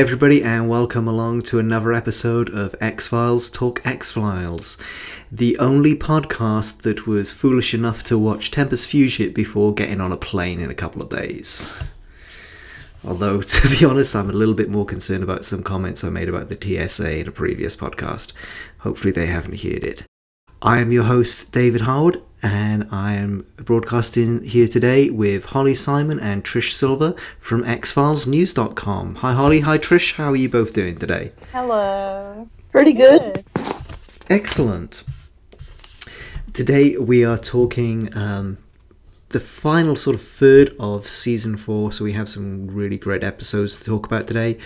everybody, and welcome along to another episode of X Files Talk X Files, the only podcast that was foolish enough to watch Tempus Fugit before getting on a plane in a couple of days. Although, to be honest, I'm a little bit more concerned about some comments I made about the TSA in a previous podcast. Hopefully, they haven't heard it. I am your host, David Howard, and I am broadcasting here today with Holly Simon and Trish Silver from xfilesnews.com. Hi, Holly. Hi, Trish. How are you both doing today? Hello. Pretty good. Excellent. Today we are talking um, the final sort of third of season four, so we have some really great episodes to talk about today.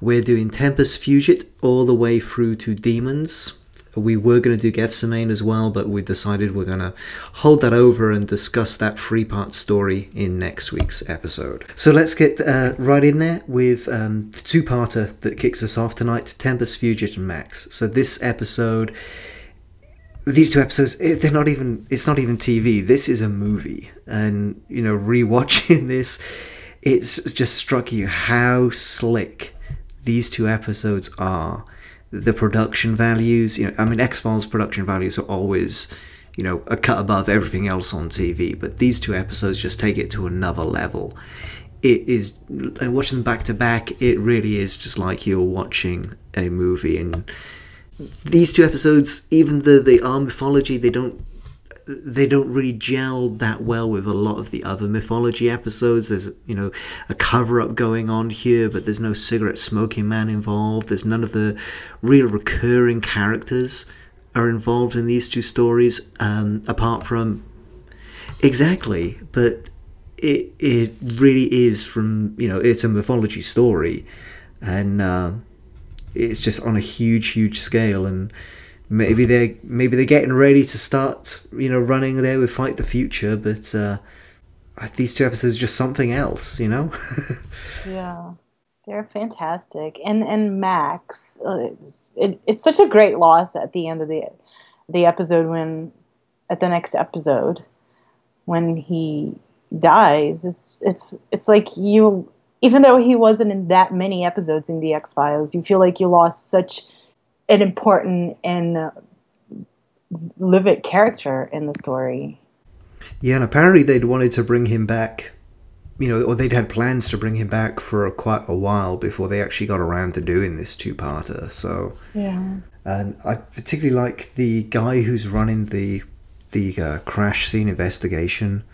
We're doing Tempus Fugit all the way through to Demons. We were going to do Gethsemane as well, but we decided we're going to hold that over and discuss that three part story in next week's episode. So let's get uh, right in there with um, the two parter that kicks us off tonight Tempus Fugit and Max. So this episode these two episodes eh, they're not even it's not even tv this is a movie and you know rewatching this it's just struck you how slick these two episodes are the production values you know i mean x-files production values are always you know a cut above everything else on tv but these two episodes just take it to another level. It is and watching them back to back it really is just like you're watching a movie and these two episodes, even though they are mythology, they don't they don't really gel that well with a lot of the other mythology episodes. There's you know a cover up going on here, but there's no cigarette smoking man involved. There's none of the real recurring characters are involved in these two stories, um, apart from exactly. But it it really is from you know it's a mythology story, and. Uh, it's just on a huge, huge scale, and maybe they maybe they're getting ready to start, you know, running there with Fight the Future, but uh, these two episodes are just something else, you know. yeah, they're fantastic, and and Max, uh, it's, it, it's such a great loss at the end of the the episode when at the next episode when he dies. It's it's it's like you even though he wasn't in that many episodes in the X Files, you feel like you lost such an important and uh, livid character in the story. Yeah, and apparently they'd wanted to bring him back, you know, or they'd had plans to bring him back for a, quite a while before they actually got around to doing this two-parter. So yeah, and I particularly like the guy who's running the the uh, crash scene investigation.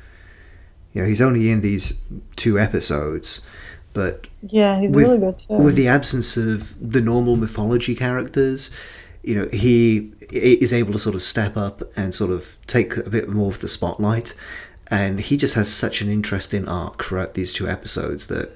You know, he's only in these two episodes, but yeah, he's with, really good too. With the absence of the normal mythology characters, you know, he is able to sort of step up and sort of take a bit more of the spotlight. And he just has such an interesting arc throughout these two episodes that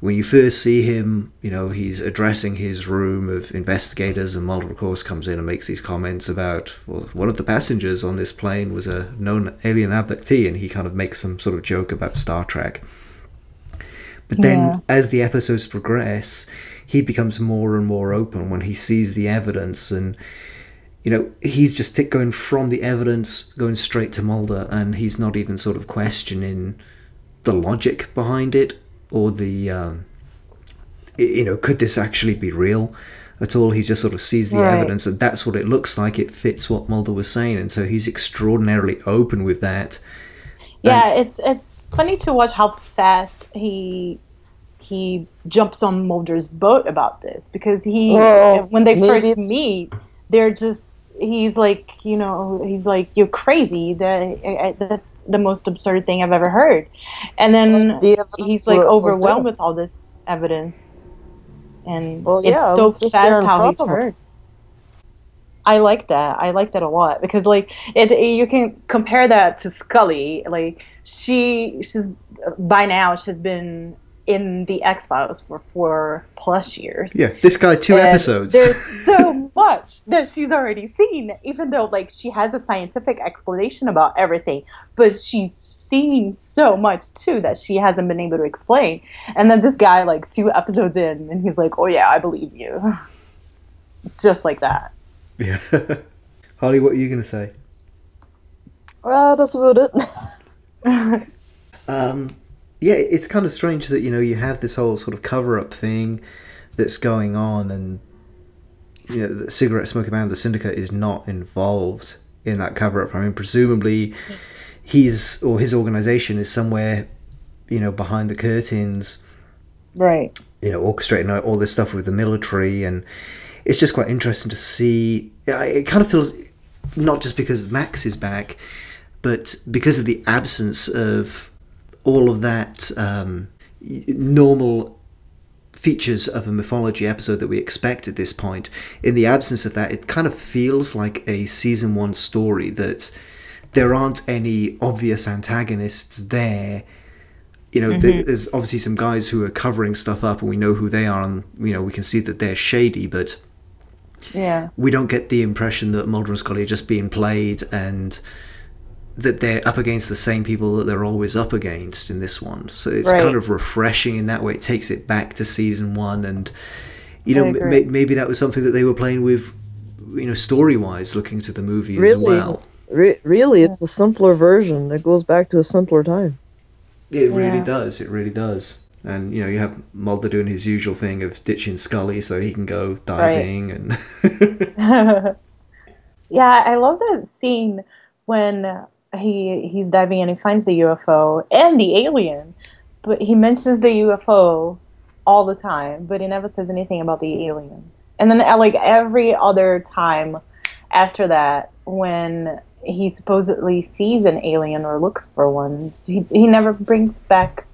when you first see him, you know, he's addressing his room of investigators, and Mulder, of course, comes in and makes these comments about, well, one of the passengers on this plane was a known alien abductee, and he kind of makes some sort of joke about Star Trek. But then, yeah. as the episodes progress, he becomes more and more open when he sees the evidence, and you know he's just going from the evidence, going straight to Mulder, and he's not even sort of questioning the logic behind it or the um, you know could this actually be real at all. He just sort of sees the right. evidence, and that's what it looks like. It fits what Mulder was saying, and so he's extraordinarily open with that. Yeah, and, it's it's funny to watch how fast he he jumps on Mulder's boat about this because he well, when they first meet, they're just he's like you know he's like you're crazy that that's the most absurd thing I've ever heard, and then the he's like overwhelmed with all this evidence, and well, yeah, it's so fast how he turned. I like that. I like that a lot because like it, you can compare that to Scully. Like she she's by now she's been in the X Files for four plus years. Yeah, this guy two And episodes. There's so much that she's already seen, even though like she has a scientific explanation about everything, but she's seen so much too that she hasn't been able to explain. And then this guy, like two episodes in, and he's like, "Oh yeah, I believe you," just like that. Yeah. Harley, what are you gonna say? Well, that's about it. Um, yeah, it's kind of strange that you know you have this whole sort of cover-up thing that's going on, and you know the cigarette smoking man, the syndicate, is not involved in that cover-up. I mean, presumably, he's or his organization is somewhere, you know, behind the curtains, Right. you know, orchestrating all this stuff with the military, and it's just quite interesting to see. It kind of feels not just because Max is back, but because of the absence of all of that um, normal features of a mythology episode that we expect at this point. In the absence of that, it kind of feels like a season one story that there aren't any obvious antagonists there you know, there- there's obviously some guys who are covering stuff up, and we know who they are, and you know, we can see that they're shady, but Yeah. we don't get the impression that Mulder and Scully are just being played, and that they're up against the same people that they're always up against in this one. So it's Right. kind of refreshing in that way. It takes it back to season one, and you know, I m- agree. ma- maybe that was something that they were playing with, you know, story wise, looking to the movie as well. Re- really, it's a simpler version. that goes back to a simpler time. It really Yeah. does. It really does. And you know, you have Mulder doing his usual thing of ditching Scully so he can go diving and yeah, I love that scene when he he's diving and he finds the UFO and the alien, but he mentions the UFO all the time, but he never says anything about the alien. And then uh, like every other time after that, when he supposedly sees an alien or looks for one, he, he never brings back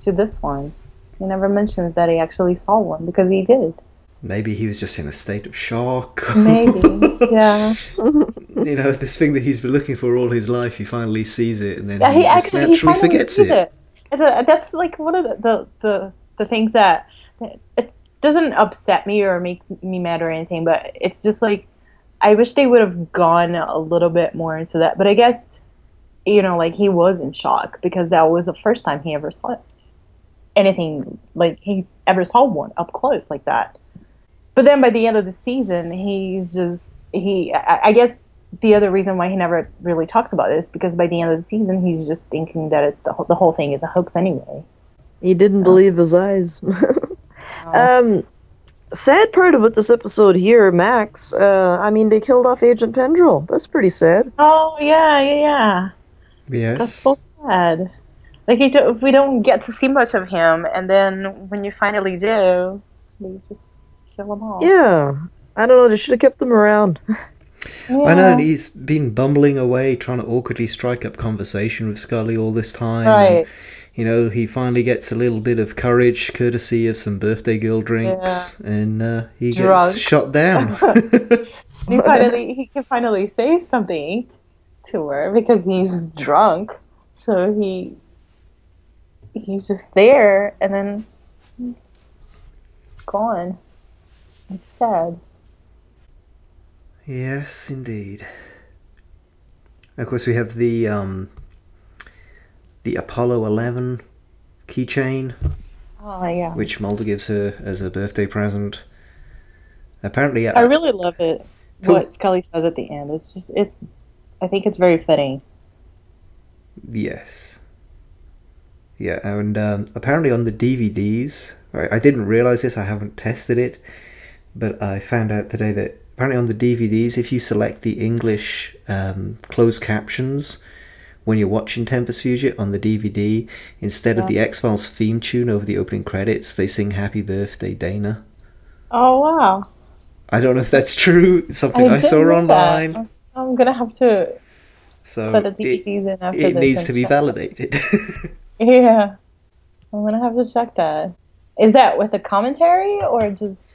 to this one. He never mentions that he actually saw one because he did. maybe he was just in a state of shock. Maybe, yeah. you know, this thing that he's been looking for all his life, he finally sees it, and then Yeah, he, he actually he naturally finally forgets it. it. That's like one of the the, the, the things that it doesn't upset me or make me mad or anything, but it's just like I wish they would have gone a little bit more into that. But I guess you know, like he was in shock because that was the first time he ever saw anything like he's ever saw one up close like that. But then by the end of the season, he's just he. I, I guess the other reason why he never really talks about it is because by the end of the season, he's just thinking that it's the whole, the whole thing is a hoax anyway. He didn't believe his eyes. um, sad part about this episode here, Max. Uh, I mean, they killed off Agent Pendrell. That's pretty sad. Oh yeah, yeah, yeah. Yes. That's so sad. Like he do, we don't get to see much of him, and then when you finally do, they just kill him off. Yeah. I don't know. They should have kept them around. I know, and he's been bumbling away, trying to awkwardly strike up conversation with Scully all this time. Right. and, you know, he finally gets a little bit of courage, courtesy of some birthday girl drinks, and uh, he Drunk. gets shot down. he finally he can finally say something to her because he's drunk. So he he's just there and then he's gone. It's sad. Yes, indeed. Of course, we have the um, the Apollo Eleven keychain, Oh yeah. which Mulder gives her as a birthday present. Apparently, I really love it. What Scully says at the end. It's just it's I think it's very fitting. Yes. Yeah, and um, apparently on the DVDs, I, I didn't realize this. I haven't tested it, but I found out today that apparently on the DVDs, if you select the English um, closed captions when you're watching Tempus Fugit on the DVD, instead of the X Files theme tune over the opening credits, they sing "Happy Birthday, Dana." Oh wow. I don't know if that's true. It's something I, didn't saw online, that. I'm gonna have to so put the it, DVDs in after it needs to be validated. Yeah. I'm gonna have to check that. Is that with a commentary or just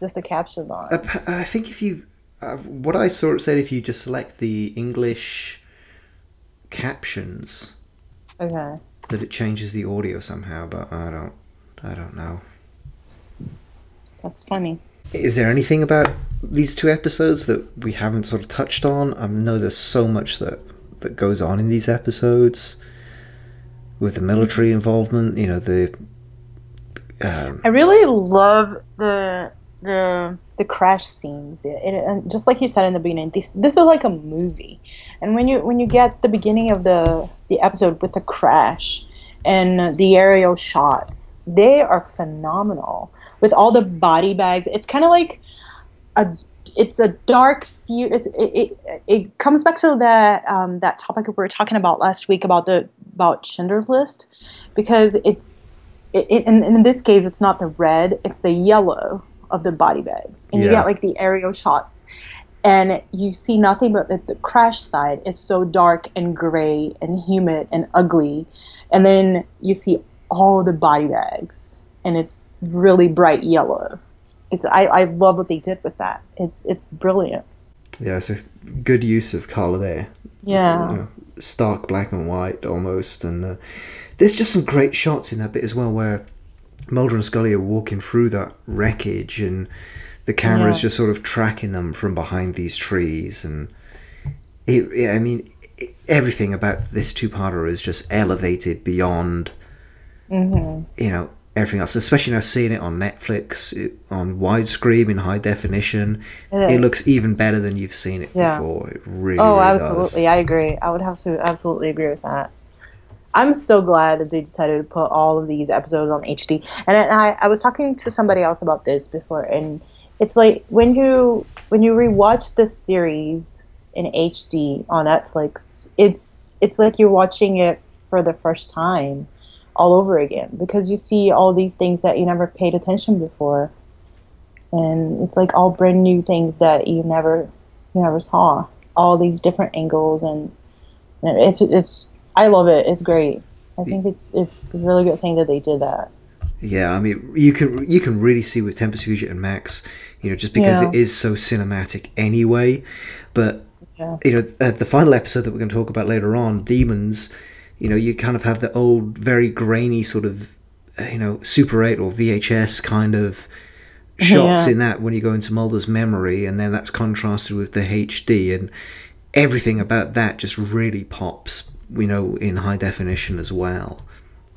just a caption? Ap- I think if you, uh, what I saw it said, if you just select the English captions, Okay. that it changes the audio somehow, but I don't, I don't know. That's funny. Is there anything about these two episodes that we haven't sort of touched on? I know there's so much that that goes on in these episodes with the military involvement. You know the. Um, I really love the the the crash scenes. It, and just like you said in the beginning, this this is like a movie. And when you when you get the beginning of the the episode with the crash and the aerial shots, they are phenomenal with all the body bags. It's kind of like a it's a dark view. It, it, it comes back to that um, that topic we were talking about last week about the about Schindler's List, because it's it, it, in, in this case it's not the red, it's the yellow of the body bags, and yeah. you get like the aerial shots, and you see nothing but that the crash side is so dark and gray and humid and ugly, and then you see all the body bags, and it's really bright yellow it's I, I love what they did with that. It's it's brilliant. Yeah, it's a good use of color there. Yeah, you know, stark black and white almost, and uh, there's just some great shots in that bit as well where Mulder and Scully are walking through that wreckage, and the camera's yeah. just sort of tracking them from behind these trees, and it, it I mean, it, everything about this two-parter is just elevated beyond. Mm-hmm. You know, everything else, especially now seeing it on Netflix it, on widescreen in high definition. It, it, looks even better than you've seen it yeah. before. It really, oh, really absolutely, does. I agree. I would have to absolutely agree with that. I'm so glad that they decided to put all of these episodes on HD. And I, I was talking to somebody else about this before, and it's like when you when you rewatch this series in HD on Netflix, it's it's like you're watching it for the first time all over again because you see all these things that you never paid attention before and it's like all brand new things that you never you never saw all these different angles and, and it's it's I love it it's great I think it's it's a really good thing that they did that yeah I mean you can you can really see with Tempus Fugit and Max you know just because yeah. it is so cinematic anyway but yeah. you know uh, the final episode that we're going to talk about later on demons you know, you kind of have the old, very grainy sort of, you know, Super 8 or VHS kind of shots yeah. in that when you go into Mulder's memory, and then that's contrasted with the HD, and everything about that just really pops, you know, in high definition as well.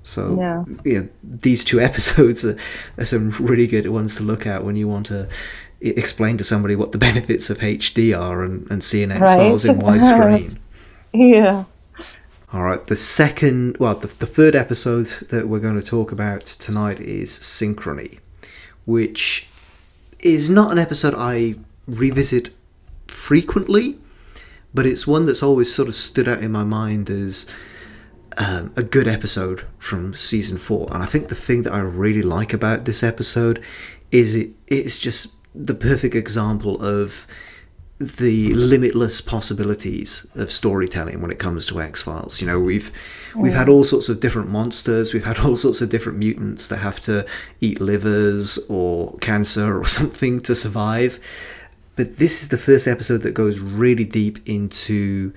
So, yeah. know, these two episodes are, are some really good ones to look at when you want to explain to somebody what the benefits of HD are and, and seeing X Files right? in widescreen. yeah. All right, the second, well, the, the third episode that we're going to talk about tonight is Synchrony, which is not an episode I revisit frequently, but it's one that's always sort of stood out in my mind as um, a good episode from season four. And I think the thing that I really like about this episode is it it's just the perfect example of the limitless possibilities of storytelling when it comes to X Files. You know, we've we've had all sorts of different monsters, we've had all sorts of different mutants that have to eat livers or cancer or something to survive. But this is the first episode that goes really deep into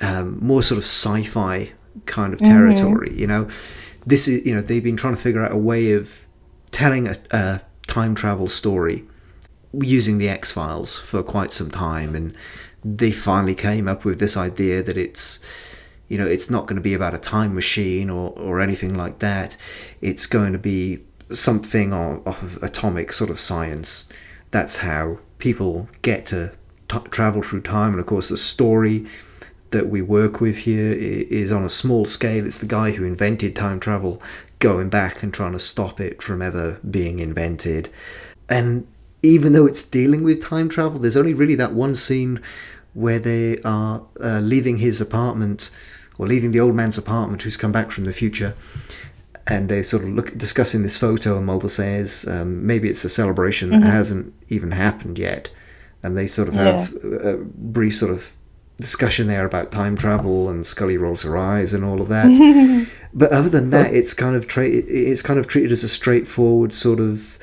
um, more sort of sci-fi kind of territory. Mm-hmm. You know, this is you know they've been trying to figure out a way of telling a, a time travel story using the X Files for quite some time, and they finally came up with this idea that it's you know it's not going to be about a time machine or, or anything like that it's going to be something off of atomic sort of science that's how people get to t- travel through time. And of course the story that we work with here is on a small scale. It's the guy who invented time travel going back and trying to stop it from ever being invented. And even though it's dealing with time travel, there's only really that one scene where they are uh, leaving his apartment or leaving the old man's apartment who's come back from the future and they sort of look discussing this photo and Mulder says um, maybe it's a celebration that mm-hmm. hasn't even happened yet and they sort of have yeah. a brief sort of discussion there about time travel and Scully rolls her eyes and all of that but other than that it's kind of tra- it's kind of treated as a straightforward sort of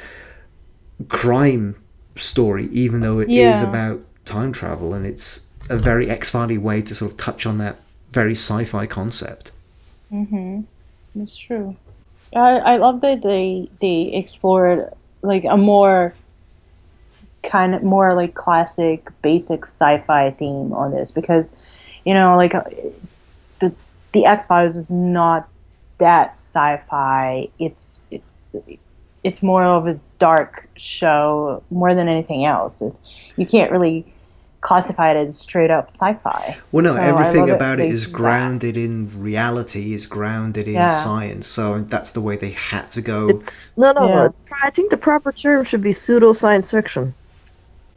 crime story, even though it yeah. is about time travel, and it's a very X Files way to sort of touch on that very sci-fi concept. Mm-hmm. It's true. I I love that they they explored like a more kind of more like classic basic sci-fi theme on this because you know like uh, the the X-Files is not that sci-fi. It's it, it's more of a dark show more than anything else. It, you can't really classify it as straight up sci-fi Well, no, So everything about it they is do that. grounded in reality, is grounded in Yeah. science. So that's the way they had to go. It's no, no. Yeah. I think the proper term should be pseudo science fiction.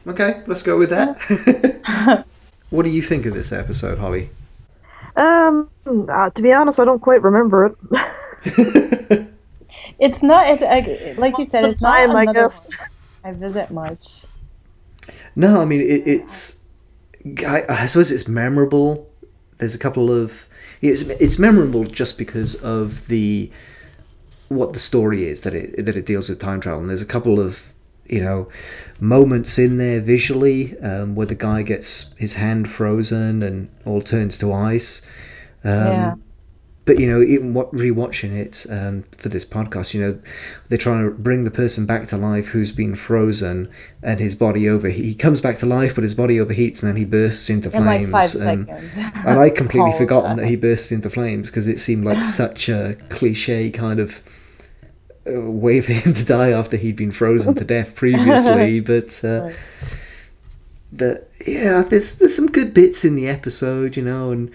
Okay, let's go with that. what do you think of this episode, Holly? Um, uh, to be honest, I don't quite remember it. it's not it's like, like you said it's not time, I another guess. one I visit much No, I mean it, it's. I, I suppose it's memorable. There's a couple of. It's it's memorable just because of the what the story is that it that it deals with time travel. And there's a couple of you know moments in there visually um, where the guy gets his hand frozen and all turns to ice. Um, yeah but you know, even what rewatching it um, for this podcast, you know, they're trying to bring the person back to life who's been frozen, and his body over. He comes back to life, but his body overheats, and then he bursts into in like flames. and, and I completely Oh, forgotten that he bursts into flames because it seemed like such a cliche kind of uh, way for him to die after he'd been frozen to death previously. But uh, but yeah, there's there's some good bits in the episode, you know, and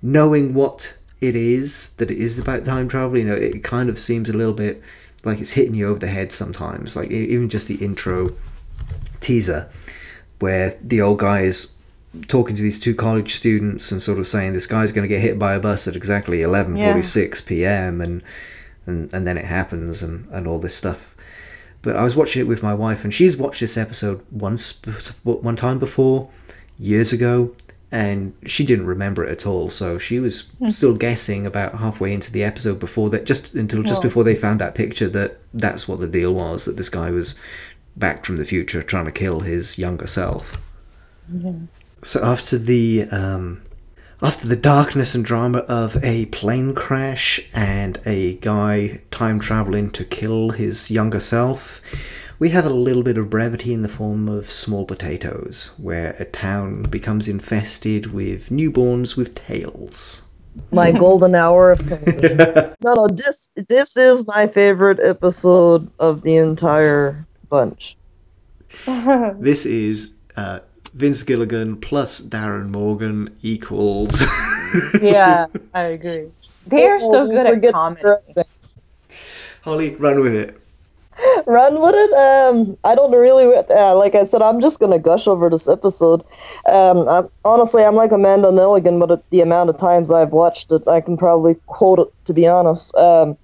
knowing what it is that it is about time travel, you know, it kind of seems a little bit like it's hitting you over the head sometimes. Like even just the intro teaser, where the old guy is talking to these two college students and sort of saying this guy's going to get hit by a bus at exactly 11:46 p.m. and and and then it happens and and all this stuff. But I was watching it with my wife, and she's watched this episode once, one time before, years ago, and she didn't remember it at all. So she was still guessing about halfway into the episode before that, just until just Oh. before they found that picture that that's what the deal was. That this guy was back from the future trying to kill his younger self. So after the um, after the darkness and drama of a plane crash and a guy time traveling to kill his younger self, we have a little bit of brevity in the form of small potatoes, where a town becomes infested with newborns with tails. My golden hour of television. no, no, this this is my favorite episode of the entire bunch. This is uh, Vince Gilligan plus Darin Morgan equals. yeah i agree they are so Oh, good at comedy Holly, run with it. Run with it. Um, I don't really. Uh, like I said, I'm just gonna gush over this episode. Um, I'm, honestly, I'm like Amanda Nelligan, but the amount of times I've watched it, I can probably quote it. To be honest, um,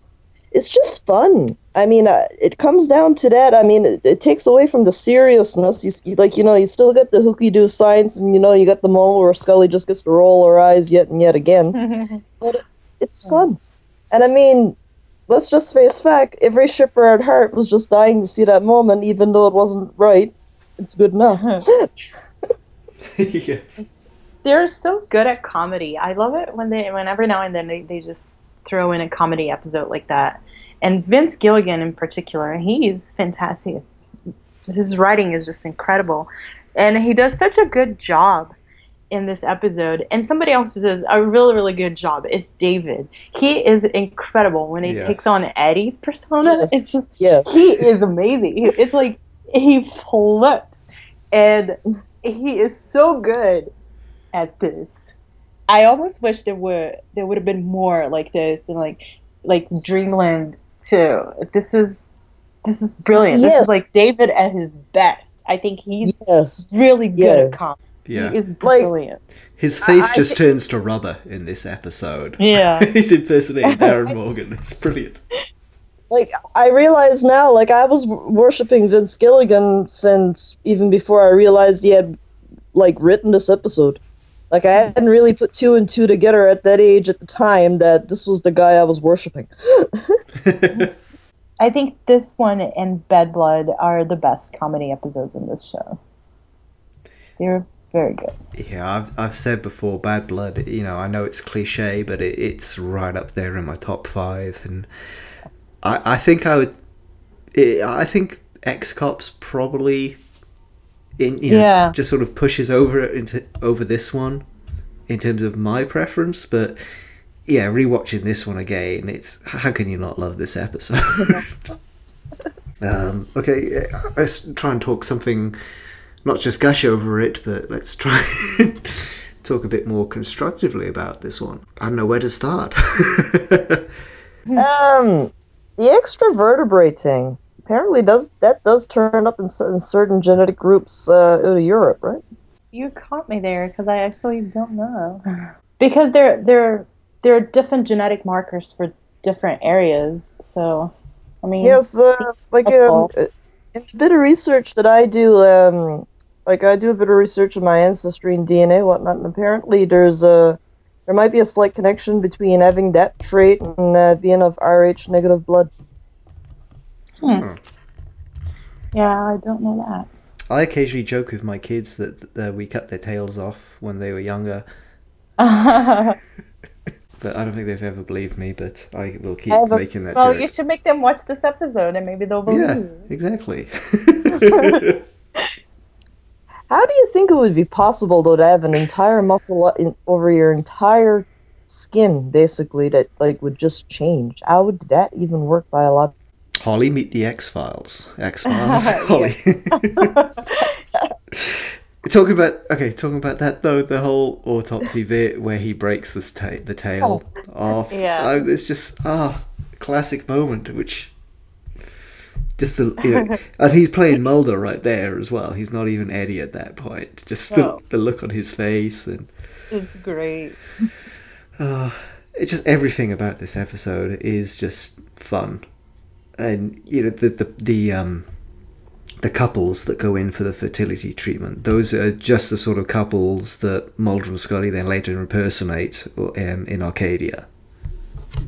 it's just fun. I mean, uh, it comes down to that. I mean, it, it takes away from the seriousness. You, you like, you know, you still get the hooky do science, and you know, you got the moment where Scully just gets to roll her eyes yet and yet again. but it, it's fun. And I mean, let's just face fact, every shipper at heart was just dying to see that moment, even though it wasn't right. It's good enough. Uh-huh. yes. they're so good at comedy. I love it when they when every now and then they, they just throw in a comedy episode like that. And Vince Gilligan in particular, he's fantastic. His writing is just incredible. And he does such a good job in this episode. And somebody else who does a really, really good job. It's David. He is incredible when he Yes. takes on Eddie's persona. Yes. It's just yeah. he is amazing. It's like he flips, and he is so good at this. I almost wish there were there would have been more like this, and like like Dreamland too. This is this is brilliant. This is like David at his best. I think he's Yes. really good Yes. at comedy. Yeah. He is Like- brilliant. His face I- just turns to rubber in this episode. Yeah. He's impersonating Darin Morgan. It's brilliant. Like, I realize now, like, I was worshipping Vince Gilligan since even before I realized he had, like, written this episode. Like, I hadn't really put two and two together at that age at the time that this was the guy I was worshipping. I think this one and Bad Blood are the best comedy episodes in this show. They're very good. Yeah, I've I've said before, Bad Blood. You know, I know it's cliche, but it, it's right up there in my top five, and I I think I would. It, I think X Cops probably, in you know, Yeah. just sort of pushes over into over this one, in terms of my preference. But yeah, rewatching this one again, it's how can you not love this episode? um, okay, uh, let's try and talk something not just gush over it, but let's try and talk a bit more constructively about this one. I don't know where to start. Um, the extra vertebrate thing apparently does that does turn up in, in certain genetic groups uh, out of Europe, right? You caught me there because I actually don't know. Because there there there are different genetic markers for different areas. So, I mean, Yes, uh, like um, in a bit of research that I do, um, like I do a bit of research on my ancestry and DNA, whatnot, and apparently there's a there might be a slight connection between having that trait and uh, being of Rh negative blood. Hmm. yeah, I don't know that. I occasionally joke with my kids that, that we cut their tails off when they were younger, well, but I don't think they've ever believed me. But I will keep I have a- making that joke. Well, you should make them watch this episode and maybe they'll believe. yeah, exactly. How do you think it would be possible though to have an entire muscle in, over your entire skin, basically, that like would just change? How would that even work biologically? Holly, meet the X Files. X Files. Holly. talking about okay, talking about that though, the whole autopsy bit where he breaks this ta- the tail off. Yeah. uh, it's just ah, classic moment, which just the you know, and he's playing Mulder right there as well. He's not even Eddie at that point. Just the, No. the look on his face and It's great. it's just everything about this episode is just fun, and you know the the the um the couples that go in for the fertility treatment. Those are just the sort of couples that Mulder and Scully then later impersonate um, in Arcadia.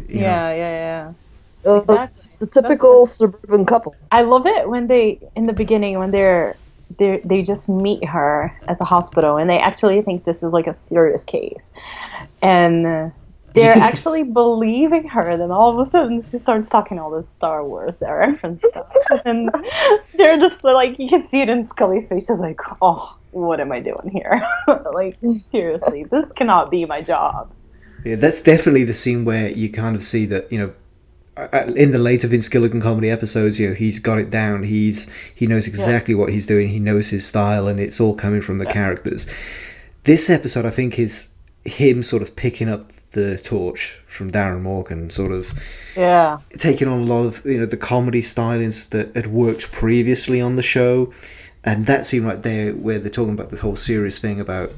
You know, Yeah, yeah, yeah. Uh, Exactly. it's, it's the typical suburban couple. I love it when they in the beginning when they're they they just meet her at the hospital and they actually think this is like a serious case, and they're actually believing her. Then all of a sudden she starts talking all this Star Wars reference stuff, and they're just like you can see it in Scully's face. She's like, "Oh, what am I doing here? like seriously, this cannot be my job." Yeah, that's definitely the scene where you kind of see that you know. Uh, In the later Vince Gilligan comedy episodes, you know he's got it down. He's he knows exactly what he's doing. He knows his style, and it's all coming from the characters. This episode, I think, is him sort of picking up the torch from Darin Morgan, sort of Yeah, taking on a lot of you know the comedy stylings that had worked previously on the show, and that scene right there where they're talking about this whole serious thing about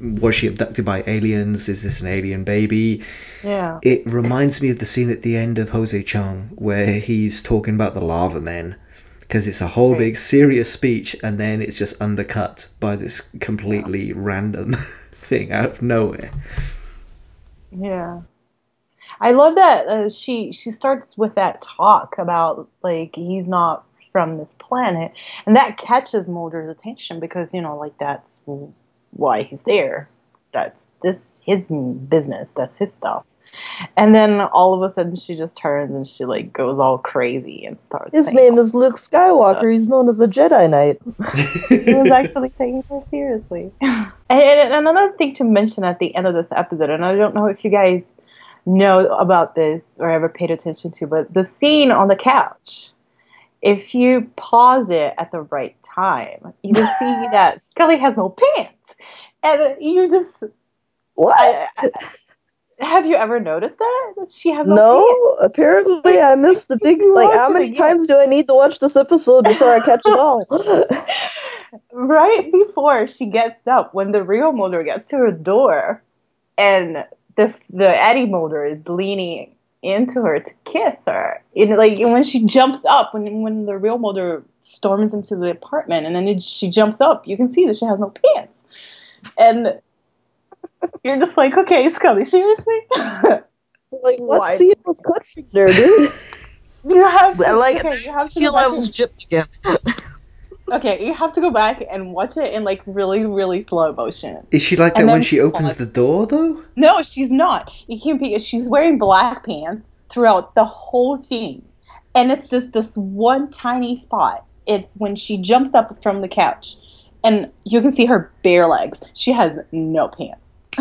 was she abducted by aliens? Is this an alien baby? yeah, It reminds me of the scene at the end of Jose Chung where he's talking about the lava men. Because it's a whole Right. big serious speech, and then it's just undercut by this completely random thing out of nowhere. Yeah. I love that uh, she she starts with that talk about like he's not from this planet, and that catches Mulder's attention because you know like that's why he's there. That's this his business. That's his stuff. And then all of a sudden she just turns and she like goes all crazy and starts. His name is Luke Skywalker. He's known as a Jedi Knight. he was actually taking her seriously. and, and another thing to mention at the end of this episode, and I don't know if you guys know about this or ever paid attention to, but the scene on the couch. If you pause it at the right time, you can see that Scully has no pants, and you just What? I, I, have you ever noticed that she has no, No, apparently I missed a big. Like, how many times do I need to watch this episode before I catch it all? right before she gets up, when the real Mulder gets to her door, and the the Eddie Mulder is leaning into her to kiss her. And like and when she jumps up, when when the real Mulder storms into the apartment, and then it, she jumps up, you can see that she has no pants, and you're just like, okay, Scully, seriously. So, like, what Why? scene was cut from there, dude? You have to, I like. okay, you have I to feel go I back was and- gypped again. Okay, you have to go back and watch it in like really, really slow motion. Is she like And that when she opens pause. the door though? No, she's not. You can't be. She's wearing black pants throughout the whole scene, and it's just this one tiny spot. It's when she jumps up from the couch, and you can see her bare legs. She has no pants,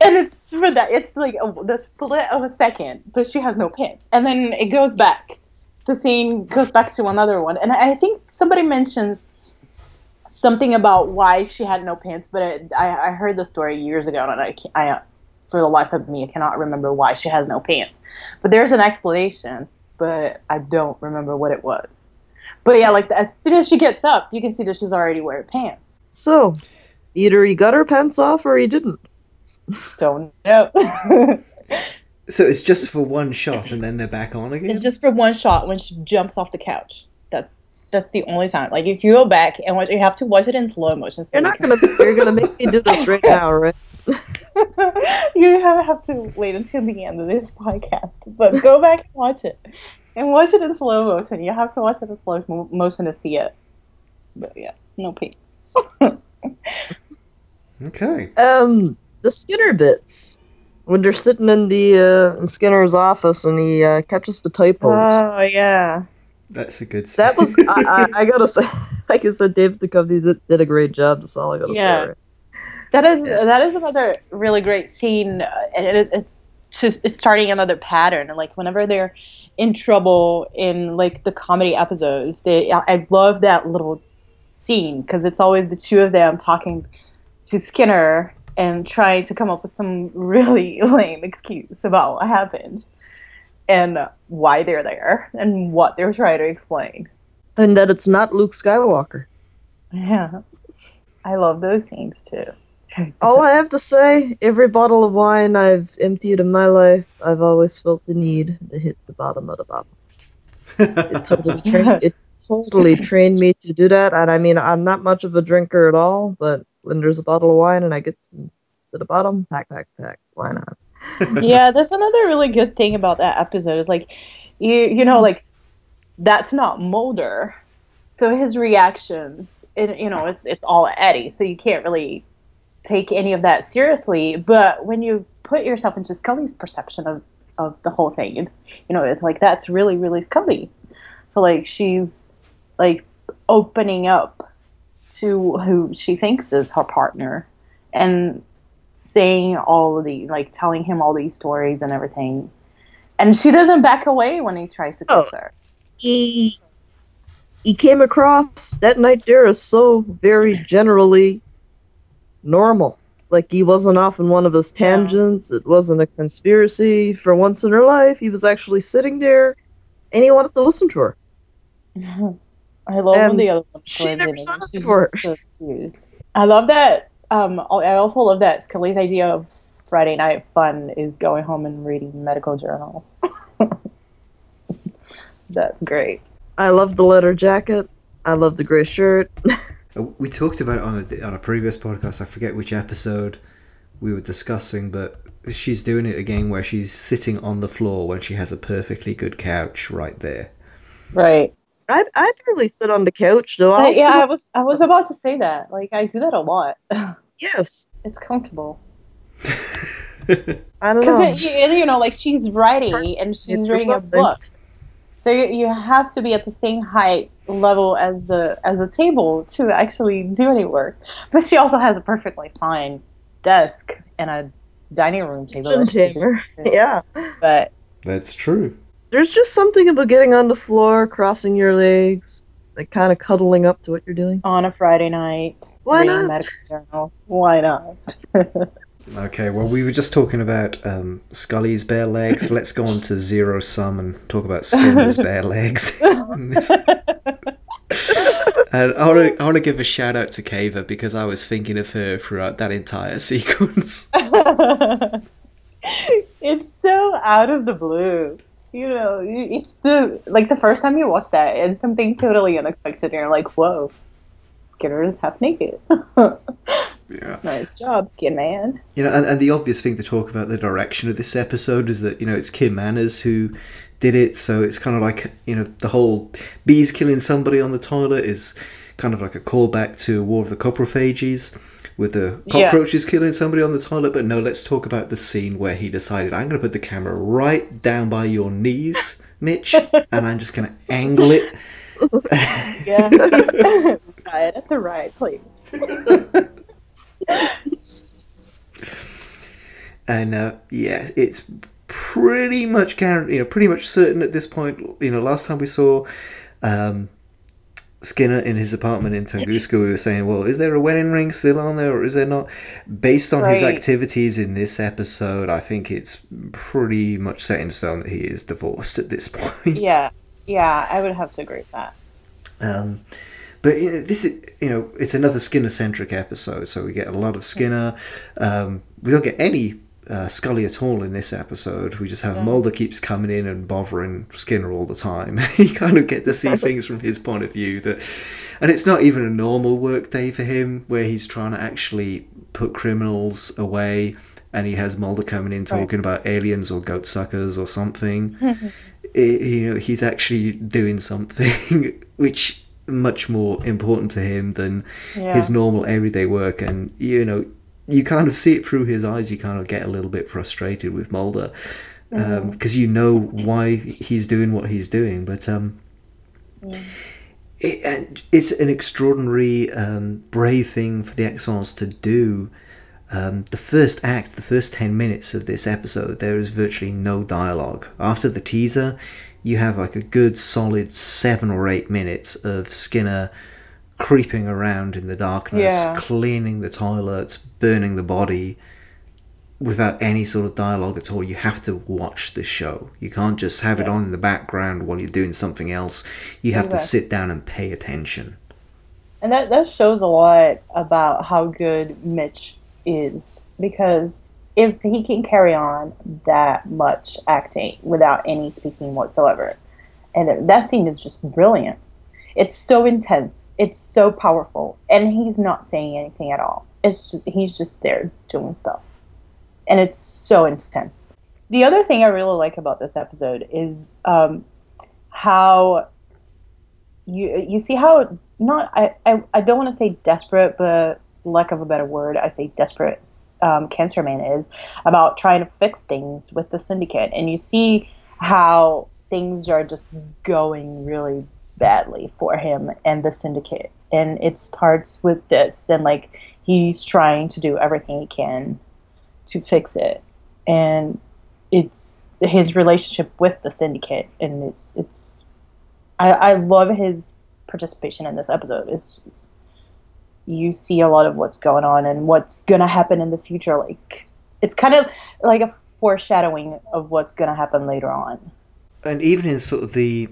and it's for that. It's like a, the split of a second, but she has no pants, and then it goes back. The scene goes back to another one, and I think somebody mentions something about why she had no pants, but it, I, I heard the story years ago, and I, I, for the life of me, I cannot remember why she has no pants. But there's an explanation, but I don't remember what it was. But yeah, like as soon as she gets up, you can see that she's already wearing pants. So, either he got her pants off or he didn't. Don't know. So it's just for one shot and then they're back on again? it's just for one shot when she jumps off the couch. That's that's the only time. Like if you go back and watch, you have to watch it in slow motion. So You're not gonna. You're gonna make me do this right now, right? you have, have to wait until the end of this podcast. But go back and watch it. And watch it in slow motion. You have to watch it in slow motion to see it. But yeah, no pain. Okay. Um, the Skinner bits when they're sitting in the uh, in Skinner's office and he uh, catches the typos. oh, yeah. That's a good that was I, I, I gotta say, like I said, David Duchovny did, did a great job. That's all I gotta Yeah. say. right? That is that is another really great scene, uh, and it, it's just it's starting another pattern. Like whenever they're in trouble in like the comedy episodes, they I I love that little scene because it's always the two of them talking to Skinner and trying to come up with some really lame excuse about what happened and why they're there and what they're trying to explain. And that it's not Luke Skywalker. Yeah, I love those scenes too. All I have to say, every bottle of wine I've emptied in my life, I've always felt the need to hit the bottom of the bottle. It totally trained. It totally trained me to do that. And I mean, I'm not much of a drinker at all, but when there's a bottle of wine and I get to, to the bottom, pack, pack, pack. Why not? yeah, that's another really good thing about that episode is like you you know like that's not Mulder, so his reaction it, you know it's it's all Eddie, so you can't really take any of that seriously. But when you put yourself into Scully's perception of of the whole thing, it's you know it's like that's really really Scully. So like she's like opening up to who she thinks is her partner and saying all of the like telling him all these stories and everything and she doesn't back away when he tries to kiss Oh. her He he came across that night there so very generally normal. Like he wasn't off in one of his tangents. It wasn't a conspiracy. For once in her life, he was actually sitting there, and he wanted to listen to her. i love when the other one she never saw and it before. so confused. i love that um i also love that scully's idea of friday night fun is going home and reading medical journals that's great I love the leather jacket. I love the gray shirt. Uh, We talked about it on a, on a previous podcast. I forget which episode we were discussing, but she's doing it again where she's sitting on the floor when she has a perfectly good couch right there. right I'd I'd really sit on the couch though. But yeah i was i was about to say that like i do that a lot yes. it's comfortable I don't Because know. you, you know, like she's writing and she's It's reading a book, so you, you have to be at the same height level as the as the table to actually do any work. But she also has a perfectly fine desk and a dining room table. Kitchen that she can chamber. do. Yeah. But That's true. There's just something about getting on the floor, crossing your legs, like kind of cuddling up to what you're doing. on a Friday night, Why reading not? medical journal. Why not? Okay, well, we were just talking about um, Scully's bare legs. Let's go on to Zero Sum and talk about Skinner's bare legs. And I want to I want to give a shout out to Kava because I was thinking of her throughout that entire sequence. it's so out of the blue. You know, it's the like the first time you watch that, it's something totally unexpected, and you're like, "Whoa, Skinner is half naked." Yeah. Nice job, Skin Man. You know, and, and the obvious thing to talk about the direction of this episode is that, you know, it's Kim Manners who did it, so it's kind of like, you know, the whole bees killing somebody on the toilet is kind of like a callback to War of the Coprophages with the Yeah. cockroaches killing somebody on the toilet. But no, let's talk about the scene where he decided, I'm going to put the camera right down by your knees, Mitch, and I'm just going to angle it. Yeah. right at the right place. And uh, yeah, it's pretty much guaranteed, you know, pretty much certain at this point. You know, last time we saw um, Skinner in his apartment in Tunguska, we were saying, well, is there a wedding ring still on there, or is there not? Based on his activities in this episode, I think it's pretty much set in stone that he is divorced at this point. Yeah. Yeah, I would have to agree with that. Um, but this is, you know, it's another Skinner centric episode, so we get a lot of Skinner. Um, we don't get any uh, Scully at all in this episode. We just have Mulder keeps coming in and bothering Skinner all the time. you kind of get to see things from his point of view that, and it's not even a normal work day for him where he's trying to actually put criminals away. And he has Mulder coming in talking about aliens or goat suckers or something. I- you know, he's actually doing something which much more important to him than Yeah. his normal everyday work. And you know, you kind of see it through his eyes. You kind of get a little bit frustrated with Mulder because you know why he's doing what he's doing, but um. It, it's an extraordinary, um, brave thing for the X Files to do. Um, the first act, the first 10 minutes of this episode, there is virtually no dialogue. After the teaser, you have like a good solid seven or eight minutes of Skinner creeping around in the darkness, Yeah. cleaning the toilets, burning the body without any sort of dialogue at all. You have to watch the show. You can't just have it on in the background while you're doing something else. You have to sit down and pay attention. And that, that shows a lot about how good Mitch is because if he can carry on that much acting without any speaking whatsoever, and that scene is just brilliant. It's so intense, it's so powerful, and he's not saying anything at all. It's just he's just there doing stuff, and it's so intense. The other thing I really like about this episode is um, how you you see how not I, I, I don't want to say desperate, but lack of a better word, I say desperate. Um, Cancer Man is about trying to fix things with the syndicate, and you see how things are just going really badly for him and the syndicate, and it starts with this, and like he's trying to do everything he can to fix it, and it's his relationship with the syndicate, and it's it's I, I love his participation in this episode. It's, it's you see a lot of what's going on and what's gonna happen in the future. Like it's kind of like a foreshadowing of what's gonna happen later on. and even in sort of the,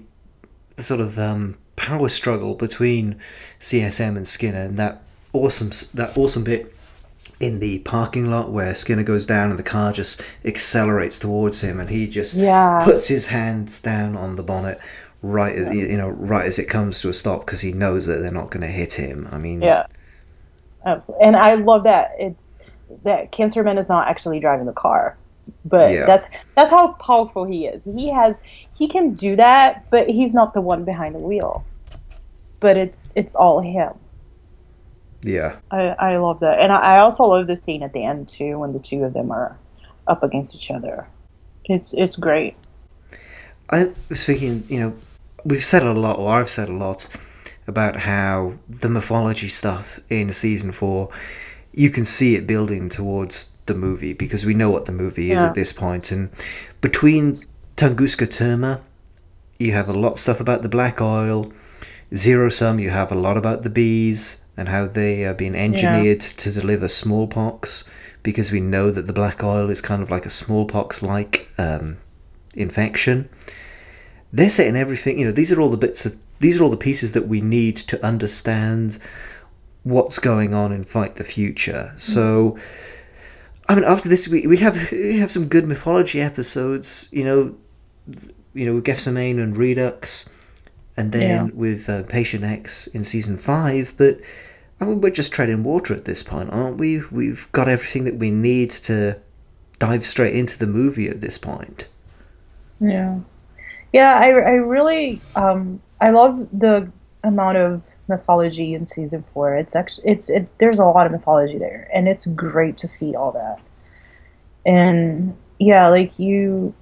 the sort of um, power struggle between CSM and Skinner, and that awesome that awesome bit in the parking lot where Skinner goes down and the car just accelerates towards him, and he just Yeah. puts his hands down on the bonnet right as you know right as it comes to a stop because he knows that they're not going to hit him. I mean, Yeah, Absolutely. and I love that it's that Cancerman is not actually driving the car, but Yeah. that's that's how powerful he is. He has he can do that, but he's not the one behind the wheel. But it's it's all him. yeah. I, I love that. And I, I also love the scene at the end too when the two of them are up against each other. It's it's great. I was thinking, you know, we've said a lot, or I've said a lot, about how the mythology stuff in season four, you can see it building towards the movie because we know what the movie is Yeah. at this point. And between Tunguska Terma, you have a lot of stuff about the black oil. Zero Sum, you have a lot about the bees and how they are being engineered to deliver smallpox because we know that the black oil is kind of like a smallpox like um, infection. They're setting everything, you know, these are all the bits of, these are all the pieces that we need to understand what's going on in Fight the Future. So, I mean, after this, we, we have we have some good mythology episodes, you know, you know, with Gethsemane and Redux, and then Yeah. with uh, Patient X in season five. But I mean, we're just treading water at this point, aren't we? We've got everything that we need to dive straight into the movie at this point. Yeah, yeah. I I really um I love the amount of mythology in season four. It's actually it's it. There's a lot of mythology there, and it's great to see all that. And yeah, like you,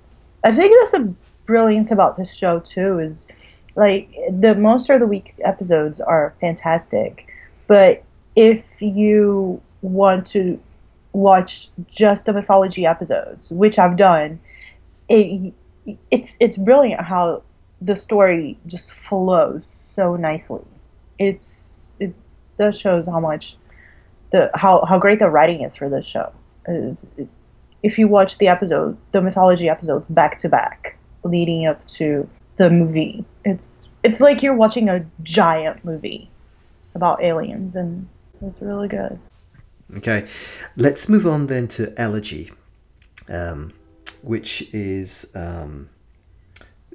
I think that's the brilliance about this show too. Is like the most of the week episodes are fantastic, but if you want to watch just the mythology episodes, which I've done, it it's it's brilliant how the story just flows so nicely. It's it does shows how much the how how great the writing is for this show. It, it, if you watch the episode, the mythology episodes back to back, leading up to the movie, it's it's like you're watching a giant movie about aliens, and it's really good. Okay, let's move on then to Elegy, um, which is um,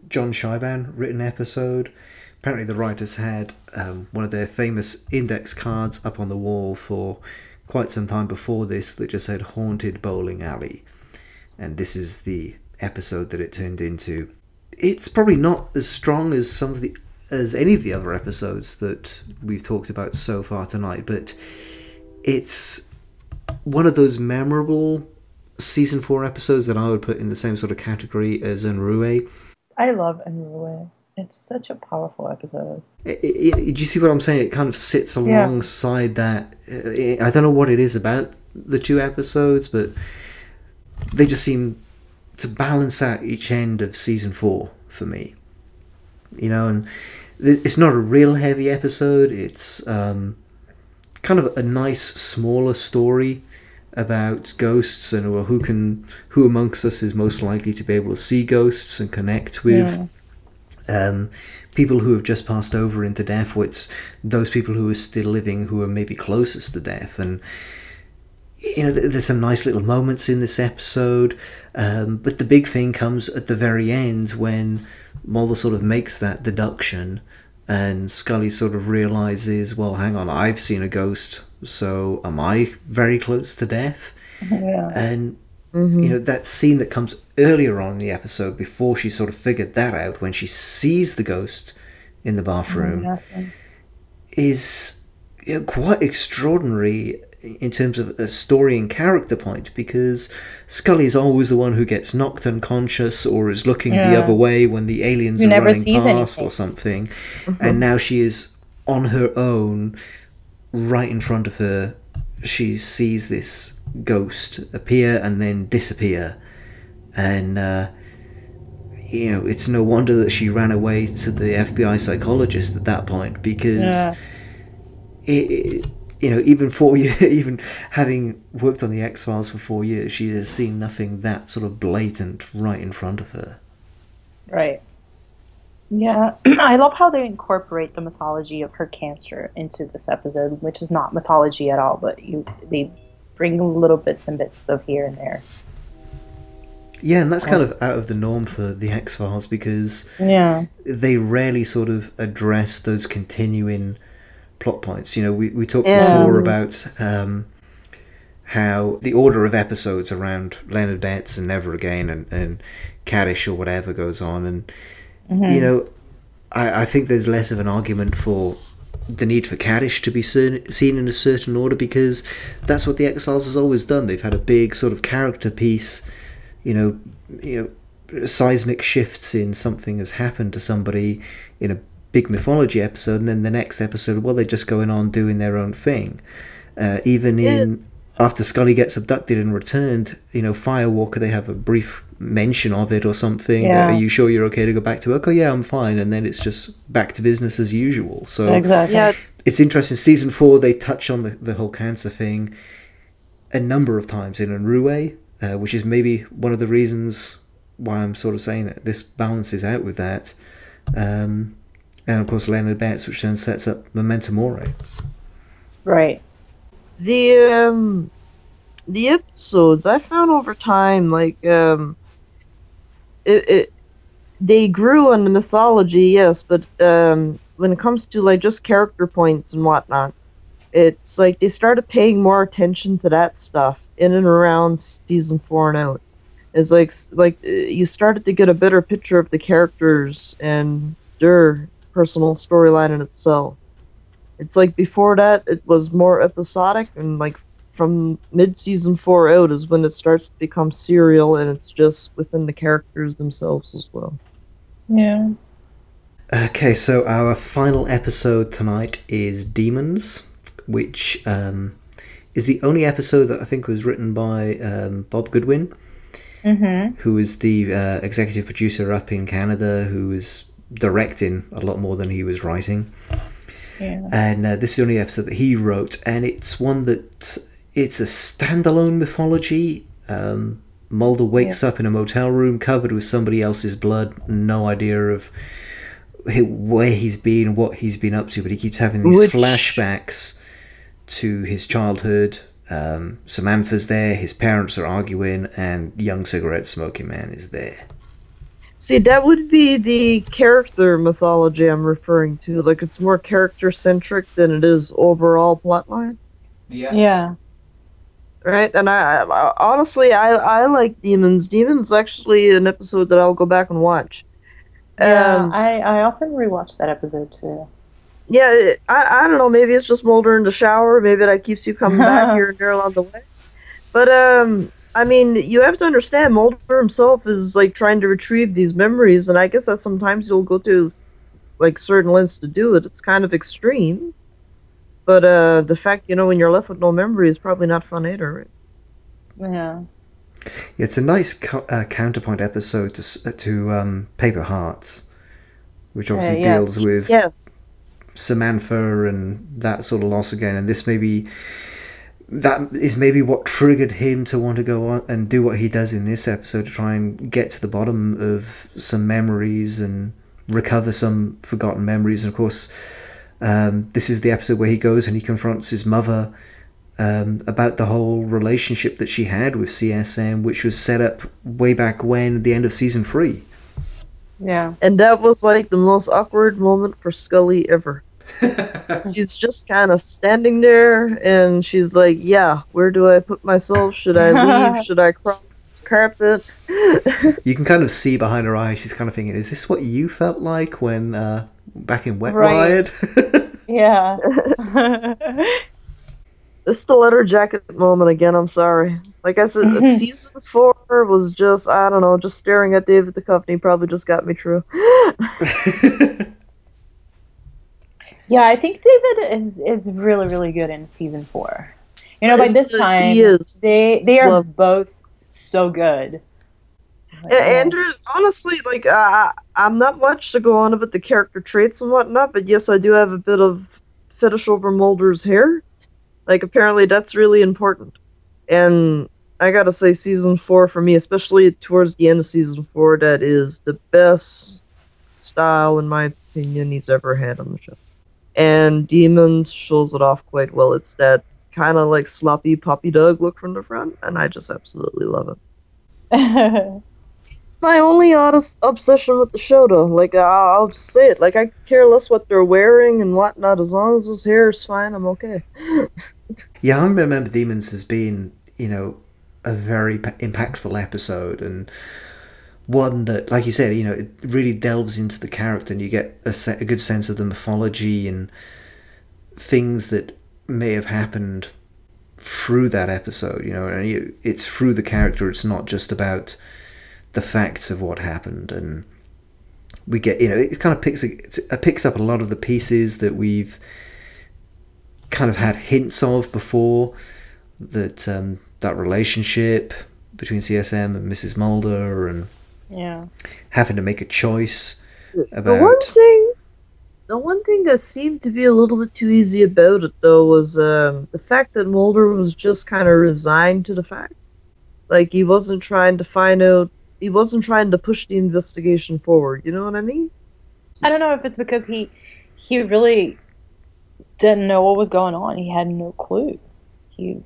John Shiban written episode. Apparently, the writers had um, one of their famous index cards up on the wall for quite some time before this that just said Haunted Bowling Alley. And this is the episode that it turned into. It's probably not as strong as some of the as any of the other episodes that we've talked about so far tonight, but it's one of those memorable season four episodes that I would put in the same sort of category as Unruhe. I love Unruhe. It's such a powerful episode. It, it, do you see what I'm saying? It kind of sits alongside yeah. that. I don't know what it is about the two episodes, but they just seem to balance out each end of season four for me. You know, and it's not a real heavy episode. It's um, kind of a nice, smaller story about ghosts and well, who can who amongst us is most likely to be able to see ghosts and connect with yeah. um, people who have just passed over into death. It's those people who are still living who are maybe closest to death and you know, there's some nice little moments in this episode, um, but the big thing comes at the very end when Mulder sort of makes that deduction, and Scully sort of realizes, well, hang on, I've seen a ghost, so am I very close to death? Yeah. And mm-hmm. you know that scene that comes earlier on in the episode before she sort of figured that out when she sees the ghost in the bathroom mm-hmm. is you know, quite extraordinary in terms of a story and character point because Scully is always the one who gets knocked unconscious or is looking yeah. the other way when the aliens are running past anything. or something, mm-hmm. and now she is on her own, right in front of her. She sees this ghost appear and then disappear, and uh, you know it's no wonder that she ran away to the FBI psychologist at that point because. Yeah. It, it, you know, even four years, even having worked on the X Files for four years, she has seen nothing that sort of blatant right in front of her. Right. Yeah, I love how they incorporate the mythology of her cancer into this episode, which is not mythology at all, but you they bring little bits and bits of here and there. Yeah, and that's kind of out of the norm for the X Files because yeah, they rarely sort of address those continuing plot points. You know, we, we talked yeah. before about um, how the order of episodes around Leonard Betts and Never Again and, and Kaddish or whatever goes on. And, mm-hmm. you know, I, I think there's less of an argument for the need for Kaddish to be seen in a certain order because that's what the X Files has always done. They've had a big sort of character piece, you know, you know, seismic shifts in something has happened to somebody in a big mythology episode, and then the next episode, well, they're just going on doing their own thing. Uh, even in after Scully gets abducted and returned, you know, Firewalker, they have a brief mention of it or something. Yeah. are you sure you're okay to go back to work? Oh, yeah, I'm fine. And then it's just back to business as usual. So exactly. yeah. it's interesting. Season four, they touch on the, the whole cancer thing a number of times in Unruhe, uh, which is maybe one of the reasons why I'm sort of saying that this balances out with that. Um, and of course Leonard Betts, which then sets up Memento Mori. Right. The um, the episodes I found over time, like um, it, it they grew on the mythology, yes, but um, when it comes to like just character points and whatnot, it's like they started paying more attention to that stuff in and around season four and out. It's like like uh, you started to get a better picture of the characters and their personal storyline in itself. It's like before that, it was more episodic, and like from mid season four out is when it starts to become serial, and it's just within the characters themselves as well. Yeah. Okay, so our final episode tonight is Demons, which um, is the only episode that I think was written by um, Bob Goodwin, Mm-hmm. who is the uh, executive producer up in Canada, who was directing a lot more than he was writing. Yeah. And uh, this is the only episode that he wrote, and it's one that it's a standalone mythology. Um, Mulder wakes up in a motel room covered with somebody else's blood, no idea of where he's been, what he's been up to, but he keeps having these Which- flashbacks to his childhood. Um, Samantha's there, his parents are arguing, and young cigarette smoking man is there. See, that would be the character mythology I'm referring to. Like, it's more character centric than it is overall plotline, Yeah. Yeah. Right? And I, I honestly, I, I like Demons. Demons actually an episode that I'll go back and watch. Yeah. Um, I, I often rewatch that episode too. yeah, it- I, I don't know. Maybe it's just Mulder in the shower. Maybe that keeps you coming back here and there along the way. But um, I mean, you have to understand Mulder himself is like trying to retrieve these memories, and I guess that sometimes you'll go to like certain lengths to do it. It's kind of extreme. But uh, the fact, you know, when you're left with no memory is probably not fun either. Right? Yeah. Yeah, it's a nice co- uh, counterpoint episode to uh, to um, Paper Hearts, which obviously yeah. deals with Yes. Samantha and that sort of loss again. And this maybe that is maybe what triggered him to want to go on and do what he does in this episode to try and get to the bottom of some memories and recover some forgotten memories. And of course, um, this is the episode where he goes and he confronts his mother um, about the whole relationship that she had with CSM, which was set up way back when, at the end of season three. Yeah. And that was like the most awkward moment for Scully ever. she's just kind of standing there and she's like, Yeah, where do I put myself? Should I leave? Should I cross the carpet? You can kind of see behind her eyes, she's kind of thinking, is this what you felt like when uh, back in Wet Right. Riot? Yeah. It's the letter jacket moment again. I'm sorry. Like I said, season four was just, I don't know, just staring at David Duchovny probably just got me through. Yeah, I think David is is really really good in season four. You know, by this time is. they they are both so good. And, and there's- honestly, like uh, I'm not much to go on about the character traits and whatnot, but yes, I do have a bit of fetish over Mulder's hair. Like apparently that's really important, and I gotta say, season four for me, especially towards the end of season four, that is the best style in my opinion he's ever had on the show. And Demons shows it off quite well. It's that kind of like sloppy puppy dog look from the front, and I just absolutely love it. It's my only honest obsession with the show, though. Like, I'll, I'll say it. Like, I care less what they're wearing and whatnot. As long as his hair is fine, I'm okay. yeah, I remember Demons as being, you know, a very p- impactful episode and one that, like you said, you know, it really delves into the character and you get a, a good sense of the mythology and things that may have happened through that episode, you know, and you, it's through the character, it's not just about the facts of what happened and we get you know it kind of picks it picks up a lot of the pieces that we've kind of had hints of before that um, that relationship between CSM and Mrs. Mulder and yeah. having to make a choice about. The one about thing, the one thing that seemed to be a little bit too easy about it, though, was um, the fact that Mulder was just kind of resigned to the fact. Like, he wasn't trying to find out, he wasn't trying to push the investigation forward. You know what I mean? I don't know if it's because he he really didn't know what was going on. He had no clue. He,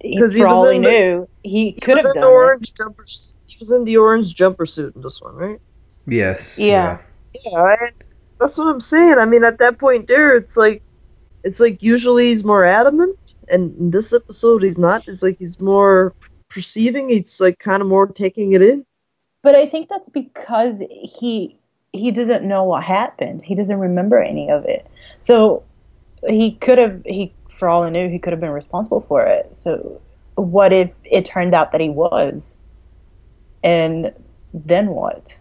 he 'Cause he for was all he in the- knew, he He could was have in done the it. orange jumper. S- He was in the orange jumper suit in this one, right? yes Yeah. Yeah, I, that's what I'm saying. I mean, at that point there, it's like it's like usually he's more adamant, and in this episode he's not. It's like he's more perceiving. He's like kind of more taking it in. But I think that's because he he doesn't know what happened. He doesn't remember any of it. So he could have he for all I knew he could have been responsible for it. So what if it turned out that he was? And then what?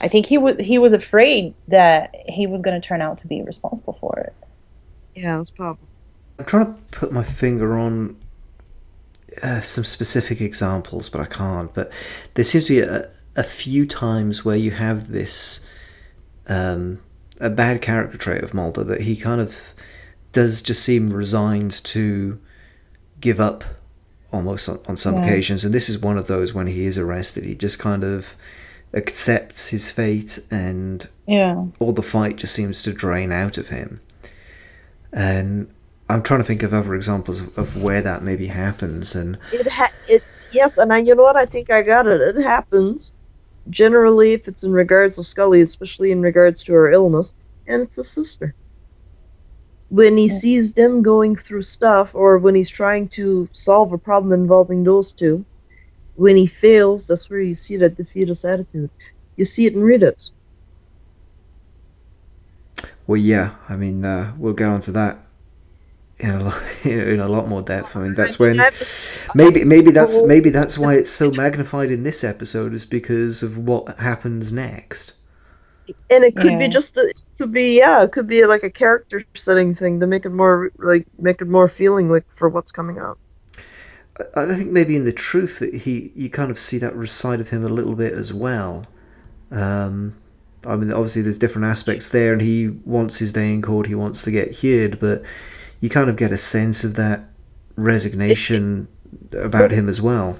I think he was he was afraid that he was going to turn out to be responsible for it. Yeah, it was probably. I'm trying to put my finger on uh, some specific examples, but I can't. But there seems to be a, a few times where you have this um, a bad character trait of Mulder that he kind of does just seem resigned to give up almost on, on some yeah. occasions, and this is one of those when he is arrested. He just kind of accepts his fate, and yeah, all the fight just seems to drain out of him. And I'm trying to think of other examples of, of where that maybe happens, and it ha- it's yes, and I, you know what I think I got it. It happens generally if it's in regards to Scully, especially in regards to her illness, and it's a sister. When he sees them going through stuff, or when he's trying to solve a problem involving those two, when he fails, that's where you see that defeatist attitude. You see it in Redux. Well, yeah, I mean, uh, we'll get onto that in a lot, in a lot more depth. I mean, that's when maybe maybe that's maybe that's why it's so magnified in this episode is because of what happens next. And it could yeah. be just a, it could be yeah, it could be like a character setting thing to make it more like make it more feeling like for what's coming up I think maybe in the truth that he you kind of see that side of him a little bit as well. Um, I mean, obviously there's different aspects there, and he wants his day in court. He wants to get heard but you kind of get a sense of that resignation about him as well.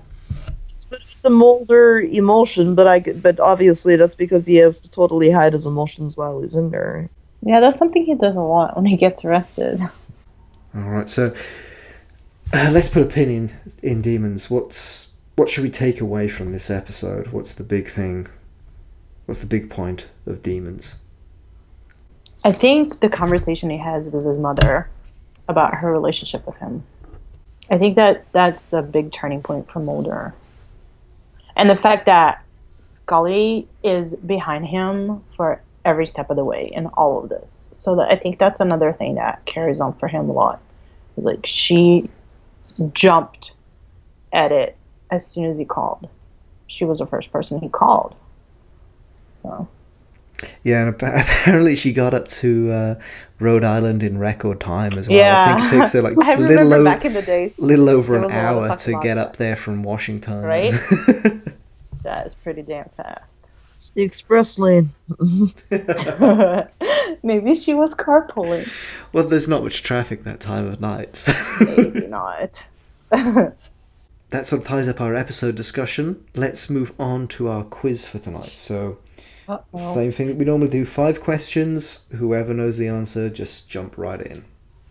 It's the Mulder emotion, but I but obviously that's because he has to totally hide his emotions while he's in there. Yeah, that's something he does a lot when he gets arrested. All right, so uh, let's put a pin in in demons. What's what should we take away from this episode? What's the big thing? What's the big point of demons? I think the conversation he has with his mother about her relationship with him. I think that that's a big turning point for Mulder, and the fact that Scully is behind him for every step of the way in all of this. So that I think that's another thing that carries on for him a lot. Like she jumped at it as soon as he called. She was the first person he called. So. Yeah, and apparently she got up to uh, Rhode Island in record time as well. Yeah. I think it takes her like I little, o- back in the day, little over an hour to get up there from Washington. Right? that is pretty damn fast. It's the express lane. Maybe she was carpooling. Well, there's not much traffic that time of night. So. Maybe not. that sort of ties up our episode discussion. Let's move on to our quiz for tonight. So, Same thing that we normally do five questions. Whoever knows the answer, just jump right in.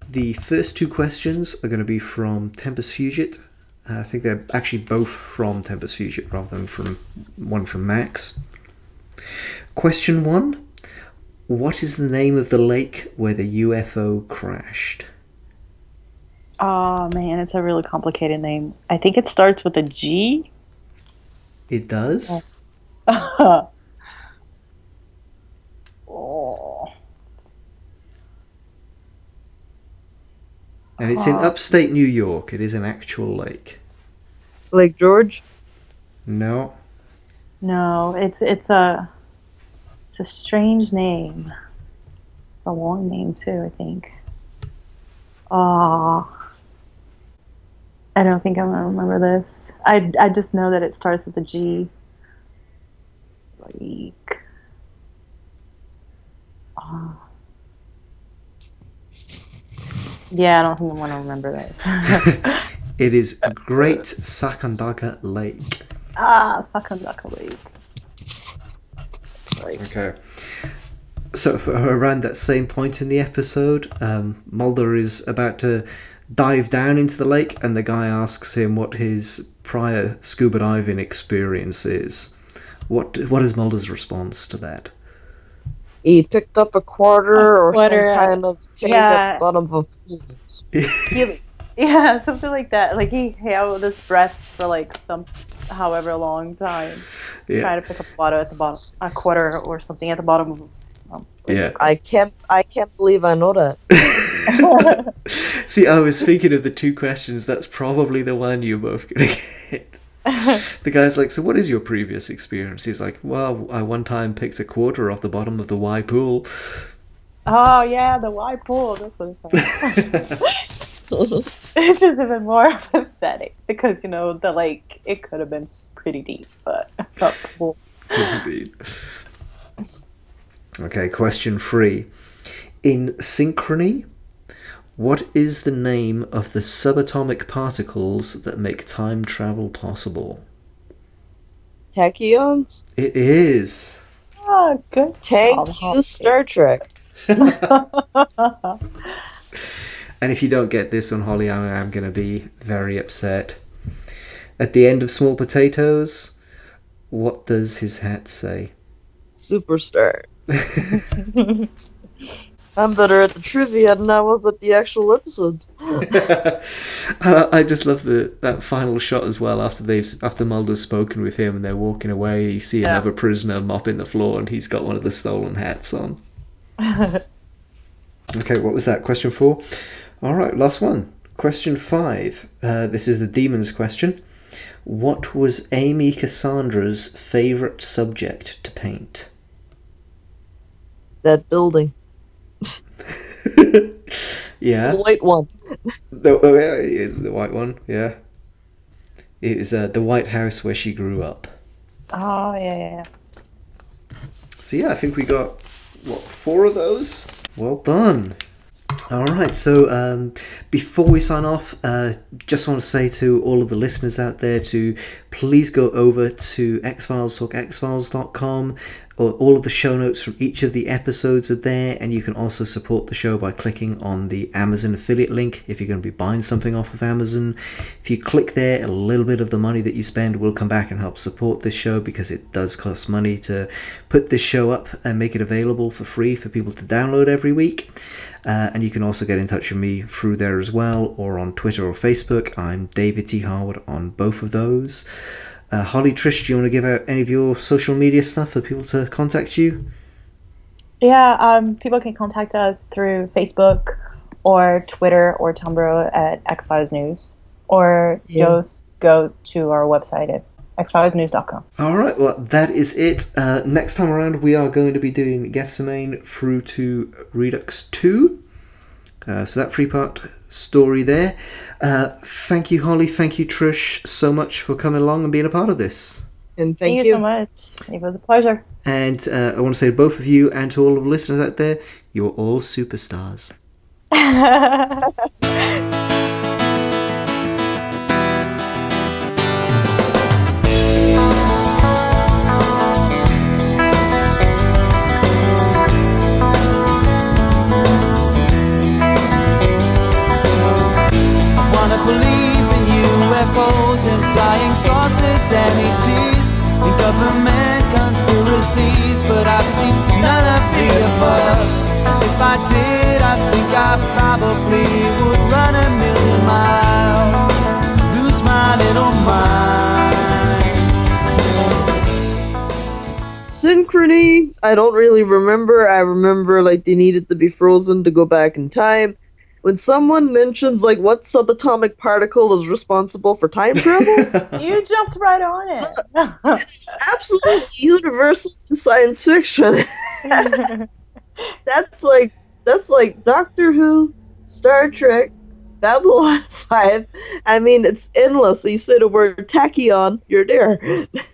The first two questions are going to be from Tempus Fugit. Uh, I think they're actually both from Tempus Fugit rather than from one from Max. Question one What is the name of the lake where the UFO crashed? Oh man, it's a really complicated name. I think it starts with a G. It does? Oh. And it's in upstate New York. It is an actual lake. Lake George? No. No, it's it's a it's a strange name. It's a long name too, I think. Ah. I don't think I'm gonna remember this. I, I just know that it starts with a G. Like. Yeah, I don't think I'm gonna remember that. it is Great Sacandaga Lake. Ah, Sacandaga Lake. Right. Okay. So, around that same point in the episode, um, Mulder is about to dive down into the lake, and the guy asks him what his prior scuba diving experience is. What what is Mulder's response to that? He picked up a quarter a or quarter, some kind of tape yeah. at the bottom of a pool. yeah, something like that. Like he held his breath for like some however long time, yeah. trying to pick up water at the bottom, a quarter or something at the bottom of. Um, yeah, I can't. I can't believe I know that. See, I was thinking of the two questions. That's probably the one you're both gonna get. the guy's like, "So, what is your previous experience?" He's like, "Well, I one time picked a quarter off the bottom of the Y pool." Oh yeah, the Y pool. This was. it's just even more pathetic because you know the like it could have been pretty deep, but cool. Indeed. Okay, question three. In synchrony, what is the name of the subatomic particles that make time travel possible? Tachyons? It is. Oh, good. Thank you, Star Trek. and if you don't get this one, Holly, I am going to be very upset. At the end of Small Potatoes, what does his hat say? Superstar. I'm better at the trivia than I was at the actual episodes. uh, I just love the that final shot as well. After they've after Mulder's spoken with him and they're walking away, you see yeah. another prisoner mopping the floor, and he's got one of the stolen hats on. okay, what was that? Question four. All right, last one. Question five. Uh, this is the demons question. What was Amy Cassandra's favorite subject to paint? That building. yeah. The white one. The, oh, yeah, the white one, yeah. It is uh, the White House where she grew up. Oh, yeah, yeah. So, yeah, I think we got, what, four of those? Well done. All right, so um, before we sign off, uh, just want to say to all of the listeners out there to please go over to xfilestalkxfiles.com all of the show notes from each of the episodes are there, and you can also support the show by clicking on the Amazon affiliate link if you're going to be buying something off of Amazon. If you click there, a little bit of the money that you spend will come back and help support this show because it does cost money to put this show up and make it available for free for people to download every week. Uh, and you can also get in touch with me through there as well, or on Twitter or Facebook. I'm David T. Harwood on both of those. Uh, Holly, Trish, do you want to give out any of your social media stuff for people to contact you? Yeah, um, people can contact us through Facebook or Twitter or Tumblr at X Files News, or yeah. just go to our website at xfilesnews.com. All right, well, that is it. Uh, next time around, we are going to be doing Gethsemane through to Redux 2. Uh, so that three part story there. Uh, thank you, Holly. Thank you, Trish, so much for coming along and being a part of this. And thank, thank you. you so much. It was a pleasure. And uh, I want to say to both of you and to all of the listeners out there, you're all superstars. UFOs and flying saucers and ETs and government conspiracies, but I've seen none of the above. If I did, I think I probably would run a million miles, lose my little mind. Synchrony, I don't really remember. I remember like they needed to be frozen to go back in time when someone mentions like what subatomic particle is responsible for time travel, you jumped right on it. it's absolutely universal to science fiction. that's like that's like Doctor Who, Star Trek, Babylon 5. I mean, it's endless. So you say the word tachyon, you're there.